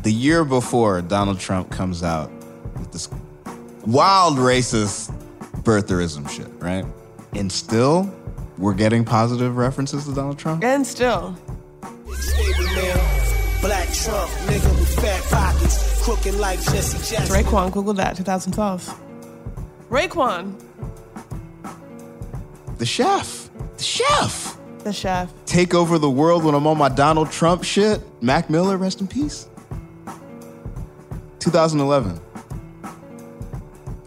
The year before, Donald Trump comes out with this wild racist birtherism shit, right? And still, we're getting positive references to Donald Trump. And still. Stable Black Trump, nigga with fat pockets, crooked like Jesse It's Jackson. Raekwon. Google that. 2012. Raekwon, The chef, the chef. the chef. take over the world when I'm on my Donald Trump shit. Mac Miller, rest in peace. 2011.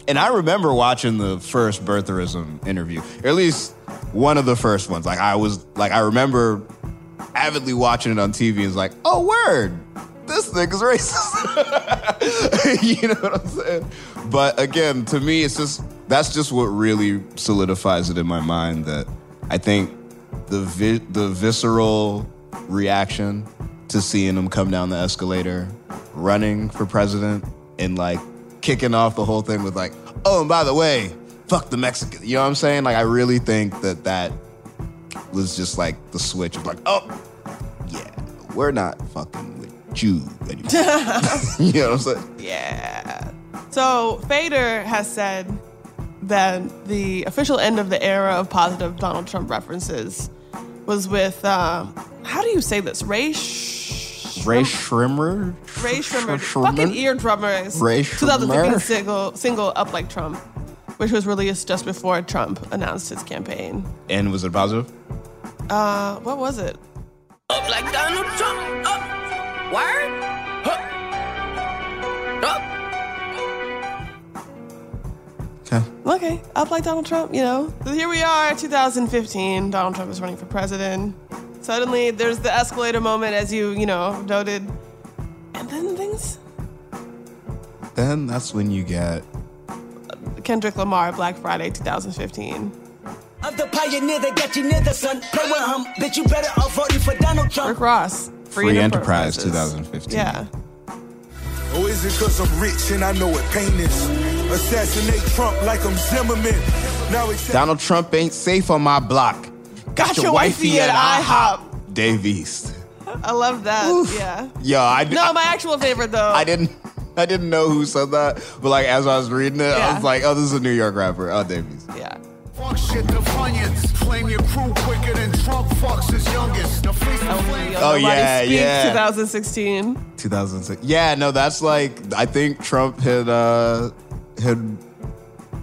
And I remember watching the first birtherism interview, or at least one of the first ones. Like I was like I remember avidly watching it on TV and was like, oh word, this thing is racist. (laughs) you know what I'm saying? But again, to me, it's just that's just what really solidifies it in my mind that I think the vi- the visceral reaction to seeing him come down the escalator, running for president, and like kicking off the whole thing with like, oh, and by the way, fuck the Mexican. You know what I'm saying? Like, I really think that that was just like the switch of like, oh, yeah, we're not fucking with you anymore. (laughs) (laughs) you know what I'm saying? Yeah. So Fader has said that the official end of the era of positive Donald Trump references was with uh, how do you say this? Ray Sh- Ray Shrimmer. Ray Shrimmer, Shrimmer? fucking eardrummers. Ray Shrimmer. 2015 single single Up Like Trump, which was released just before Trump announced his campaign. And was it positive? Uh, what was it? Up like Donald Trump. Up. Word. Huh. Up. Okay. Okay, up like Donald Trump, you know. So here we are, 2015. Donald Trump is running for president. Suddenly, there's the escalator moment, as you, you know, noted. And then things. Then that's when you get Kendrick Lamar, Black Friday 2015. I'm the pioneer that got you near the sun. Play with him, bitch. You better off voting for Donald Trump. Rick Ross, Free, Enterprise 2015. Yeah. Or is it cause I'm rich and I know what pain is? Assassinate Trump like I'm Zimmerman. Now it's Donald Trump ain't safe on my block. Got, your wifey at IHOP. Dave East. I love that. Yeah. Yo, I, No, my actual favorite though. I didn't I didn't know who said that, but like as I was reading it, I was like, oh, this is a New York rapper. Oh, Dave East. Yeah. Fuck shit, the Funyuns. Flame your crew quicker than Trump fucks his youngest. Now face the flame. Oh, yeah, Speak yeah. 2016. 2006. Yeah, no, that's like I think Trump had uh had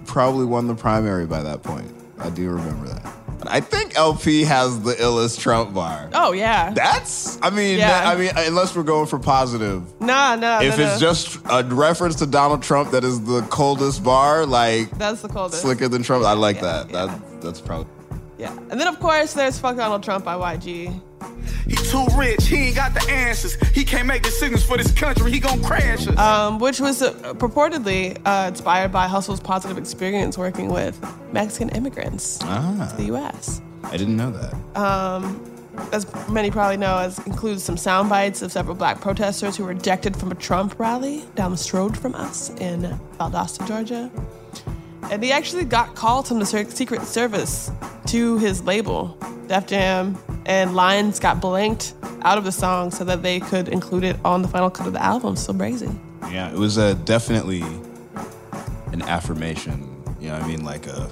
probably won the primary by that point. I do remember that. I think LP has the illest Trump bar. Oh yeah. That's I mean Yeah. that- I mean unless we're going for positive. Nah, nah. if no, it's no. just a reference to Donald Trump that is the coldest bar, like That's the coldest. slicker than Trump, I like that. That that's probably Yeah. And then of course there's Fuck Donald Trump by YG. He too rich. He ain't got the answers. He can't make decisions for this country. He gonna crash us. Um, which was uh, purportedly uh, inspired by Hussle's positive experience working with Mexican immigrants ah, to the U.S. I didn't know that. Um, as many probably know, as includes some sound bites of several black protesters who were ejected from a Trump rally down the road from us in Valdosta, Georgia. And he actually got called from the Secret Service to his label, Def Jam, and lines got blanked out of the song so that they could include it on the final cut of the album. So brazy. Yeah, it was a definitely an affirmation. You know, what I mean, like a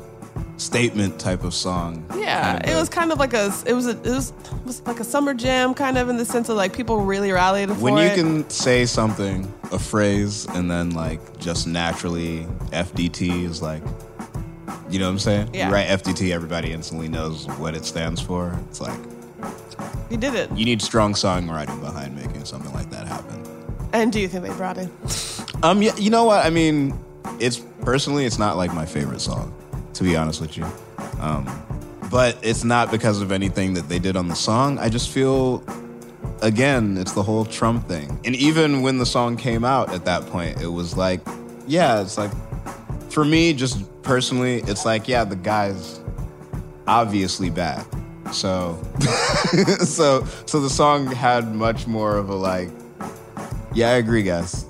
statement type of song. Yeah, Kind of it a- was kind of like a it was a, it was it was like a summer jam, kind of in the sense of like people really rallied for when you it. can say something, a phrase, and then like just naturally FDT is like, you know what I'm saying? Yeah. You write FDT, everybody instantly knows what it stands for. It's like you did it. you need strong songwriting behind making something like that happen. And do you think they brought it? Um, yeah, you know what? I mean, it's personally, it's not like my favorite song, to be honest with you. Um, but it's not because of anything that they did on the song. I just feel, again, it's the whole Trump thing. And even when the song came out at that point, it was like, yeah, it's like, for me, just personally, it's like, yeah, the guy's obviously bad. So, (laughs) so, so the song had much more of a like, yeah, I agree, guys.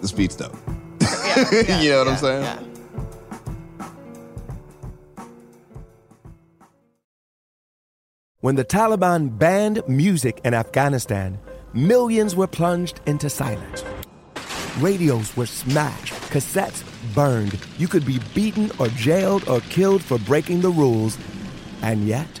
This beat's dope. (laughs) you know what I'm saying? When the Taliban banned music in Afghanistan, millions were plunged into silence. Radios were smashed, cassettes burned. You could be beaten or jailed or killed for breaking the rules. And yet,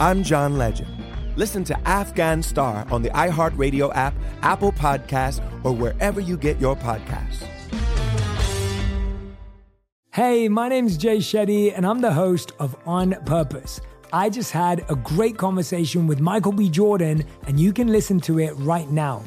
I'm John Legend. Listen to Afghan Star on the iHeartRadio app, Apple Podcast, or wherever you get your podcasts. Hey, my name's Jay Shetty, and I'm the host of On Purpose. I just had a great conversation with Michael B. Jordan, and you can listen to it right now.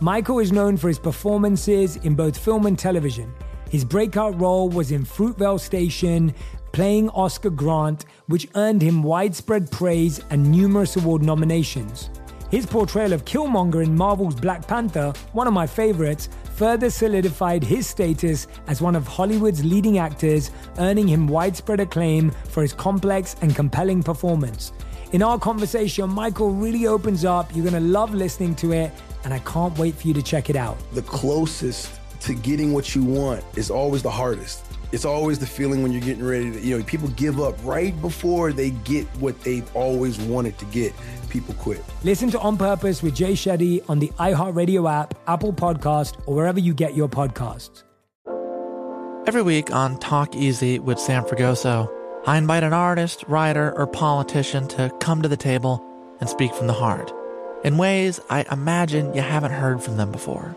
Michael is known for his performances in both film and television. His breakout role was in Fruitvale Station, playing Oscar Grant, which earned him widespread praise and numerous award nominations. His portrayal of Killmonger in Marvel's Black Panther, one of my favorites, further solidified his status as one of Hollywood's leading actors, earning him widespread acclaim for his complex and compelling performance. In our conversation, Michael really opens up. You're going to love listening to it, and I can't wait for you to check it out. The closest to getting what you want is always the hardest. It's always the feeling when you're getting ready to, you know, people give up right before they get what they've always wanted to get. People quit. Listen to On Purpose with Jay Shetty on the iHeartRadio app, Apple Podcast, or wherever you get your podcasts. Every week on Talk Easy with Sam Fragoso, I invite an artist, writer, or politician to come to the table and speak from the heart. in ways I imagine you haven't heard from them before.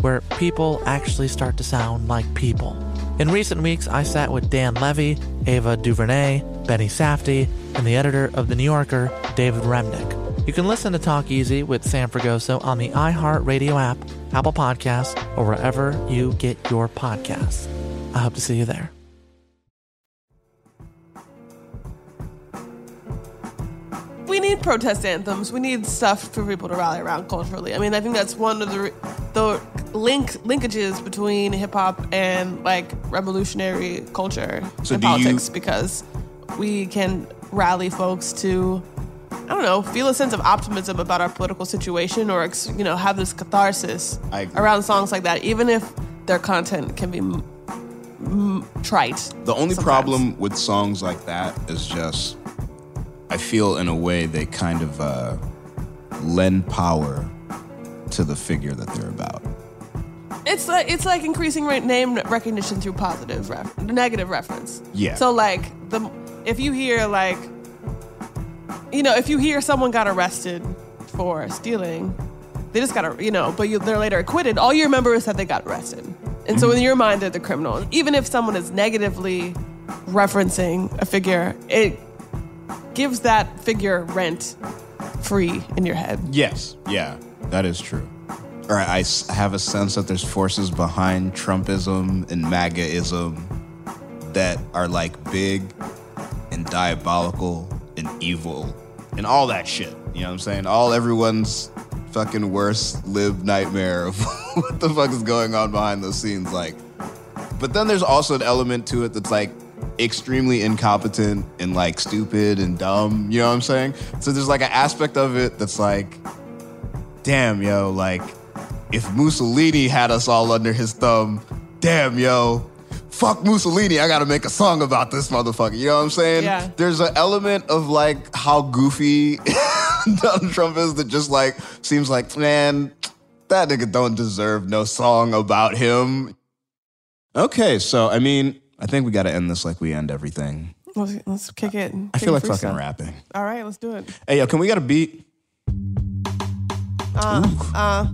where people actually start to sound like people. In recent weeks, I sat with Dan Levy, Ava DuVernay, Benny Safdie, and the editor of The New Yorker, David Remnick. You can listen to Talk Easy with Sam Fragoso on the iHeartRadio app, Apple Podcasts, or wherever you get your podcasts. I hope to see you there. We need protest anthems. We need stuff for people to rally around culturally. I mean, I think that's one of the the link linkages between hip hop and like revolutionary culture So and do you- politics because we can rally folks to I don't know, feel a sense of optimism about our political situation or you know, have this catharsis around songs like that even if their content can be m- m- trite. The only sometimes. problem with songs like that is just, I feel in a way they kind of uh, lend power to the figure that they're about. It's like it's like increasing re- name recognition through positive ref- negative reference. Yeah. So like the if you hear like you know if you hear someone got arrested for stealing, they just got a you know, but you, they're later acquitted. All you remember is that they got arrested, and so in your mind they're the criminal. Even if someone is negatively referencing a figure, it gives that figure rent free in your head. Yes, yeah, that is true. Or I s- have a sense that there's forces behind Trumpism and MAGAism that are like big and diabolical and evil and all that shit. You know what I'm saying? All everyone's fucking worst lived nightmare of (laughs) what the fuck is going on behind those scenes. Like, but then there's also an element to it that's like extremely incompetent and like stupid and dumb. You know what I'm saying? So there's like an aspect of it that's like, damn, yo, like if Mussolini had us all under his thumb, damn, yo, fuck Mussolini. I gotta make a song about this motherfucker. You know what I'm saying? Yeah. There's an element of like how goofy (laughs) Donald Trump is that just like seems like, man, that nigga don't deserve no song about him. Okay, so I mean, I think we gotta end this like we end everything. Let's, let's kick it. I kick feel like fucking rapping. All right, let's do it. Hey, yo, can we get a beat? Uh, uh,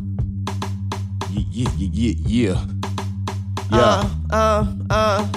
Yeah, yeah, yeah, yeah. Yeah. uh, uh, uh.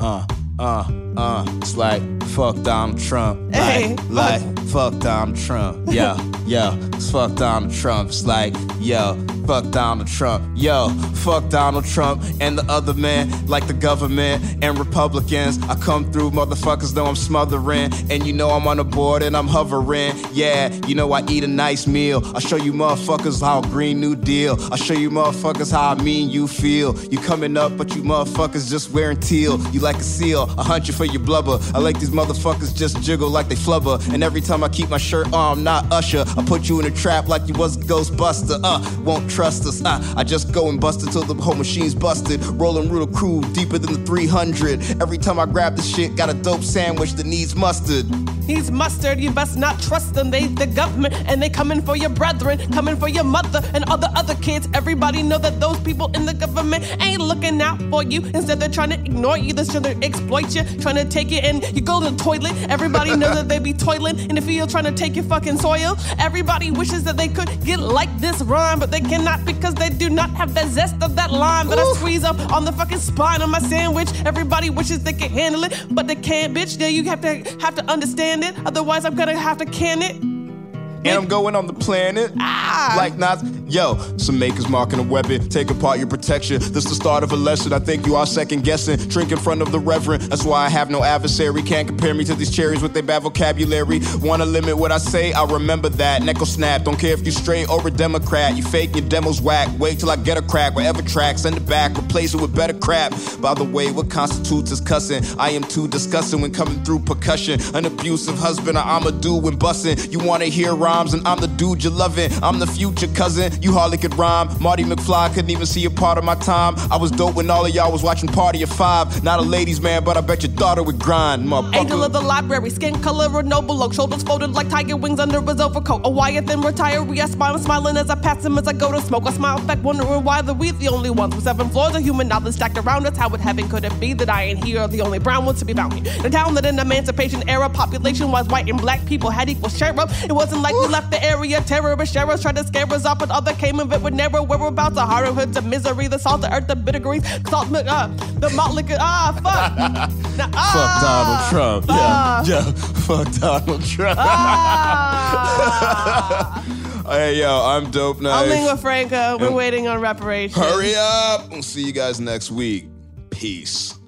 uh, uh, uh. It's like fuck Donald Trump. Hey. Like, (laughs) like fuck Donald Trump. Yo, yo, it's fuck Donald Trump. It's like, yo, fuck Donald Trump. Yo, fuck Donald Trump and the other man, like the government and Republicans. I come through, motherfuckers know I'm smothering. And you know I'm on the board and I'm hovering. Yeah, you know I eat a nice meal. I show you motherfuckers how Green New Deal. I show you motherfuckers how I mean you feel. You coming up, but you motherfuckers just wearing teal. You like a seal, I hunt you for your blubber. I like these motherfuckers just jiggle like they flubber. And every time I keep my shirt on, I'm not Usher. I put you in a trap like you was a Ghostbuster. Uh, won't trust us. Uh, I just go and bust it till the whole machine's busted. Rolling rule crew deeper than the 300. Every time I grab the shit, got a dope sandwich that needs mustard. He's mustard, you best not trust them. They the government and they coming for your brethren, coming for your mother and all the other kids. Everybody know that those people in the government ain't looking out for you. Instead, they're trying to ignore you. They're trying to exploit you, trying to take it, and You go to the toilet. Everybody know that they be toiling in the field trying to take your fucking soil. Everybody wishes that they could get like this rhyme, but they cannot because they do not have the zest of that lime that I squeeze up on the fucking spine of my sandwich. Everybody wishes they could handle it, but they can't, bitch. Yeah, you have to have to understand it. Otherwise, I'm gonna have to can it. And I'm going on the planet. Ah. Like not, yo, some makers marking a weapon. Take apart your protection. This the start of a lesson. I think you are second guessing. Drink in front of the reverend. That's why I have no adversary. Can't compare me to these cherries with their bad vocabulary. Wanna limit what I say? I'll remember that. Neck will snap. Don't care if you straight or a Democrat. You fake, your demo's whack. Wait till I get a crack. Whatever track, send it back. Replace it with better crap. By the way, what constitutes as cussing? I am too disgusting when coming through percussion. An abusive husband, I'm a dude when busting. You wanna hear rhymes and I'm the dude you're loving. I'm the future cousin. You hardly could rhyme. Marty McFly couldn't even see a part of my time. I was dope when all of y'all was watching Party of Five. Not a ladies' man, but I bet your daughter would grind, motherfucker. Angel of the library, skin color or noble oak, shoulders folded like tiger wings under his overcoat. A Wyathan retiree, I smile, I'm smiling as I pass him as I go to smoke. I smile back, wondering why the we the only ones with seven floors of human knowledge stacked around us. How it heaven could it be that I ain't here, the only brown ones to be found here? The town that in emancipation era, population was white and black people had equal share of. It wasn't like we left the area, terrorist sheriffs tried to scare us off, but other came of it with narrow whereabouts, the horror hoods of misery, the salt, the earth, the bitter grease, salt, uh, the malt liquor, ah, fuck. (laughs) Now, Fuck ah, Donald Trump. ah. Yeah, yeah. (laughs) Fuck Donald Trump. (laughs) hey, yo, I'm Dope Knife. I'm Lingua Franca. We're And- waiting on reparations. Hurry up. We'll see you guys next week. Peace.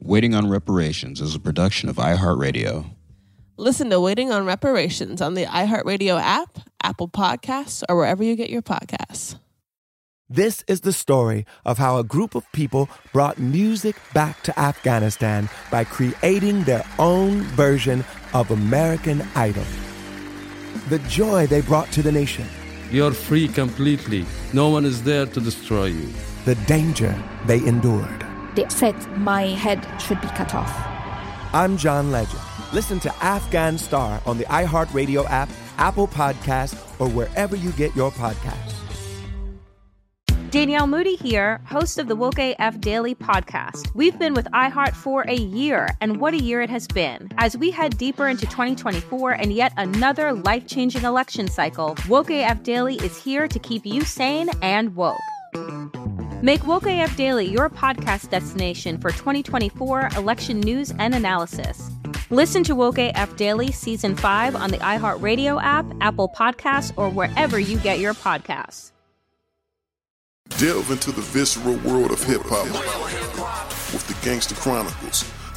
Waiting on Reparations is a production of iHeartRadio. Listen to Waiting on Reparations on the iHeartRadio app, Apple Podcasts, or wherever you get your podcasts. This is the story of how a group of people brought music back to Afghanistan by creating their own version of American Idol. The joy they brought to the nation, You're free completely. No one is there to destroy you. the danger they endured. They said my head should be cut off. I'm John Legend. Listen to Afghan Star on the iHeartRadio app, Apple Podcasts, or wherever you get your podcasts. Danielle Moody here, host of the Woke AF Daily podcast. We've been with iHeart for a year, and what a year it has been. As we head deeper into 2024 and yet another life changing election cycle, Woke AF Daily is here to keep you sane and woke. Make Woke AF Daily your podcast destination for 2024 election news and analysis. Listen to Woke AF Daily Season 5 on the iHeartRadio app, Apple Podcasts, or wherever you get your podcasts. Delve into the visceral world of hip hop with the Gangster Chronicles,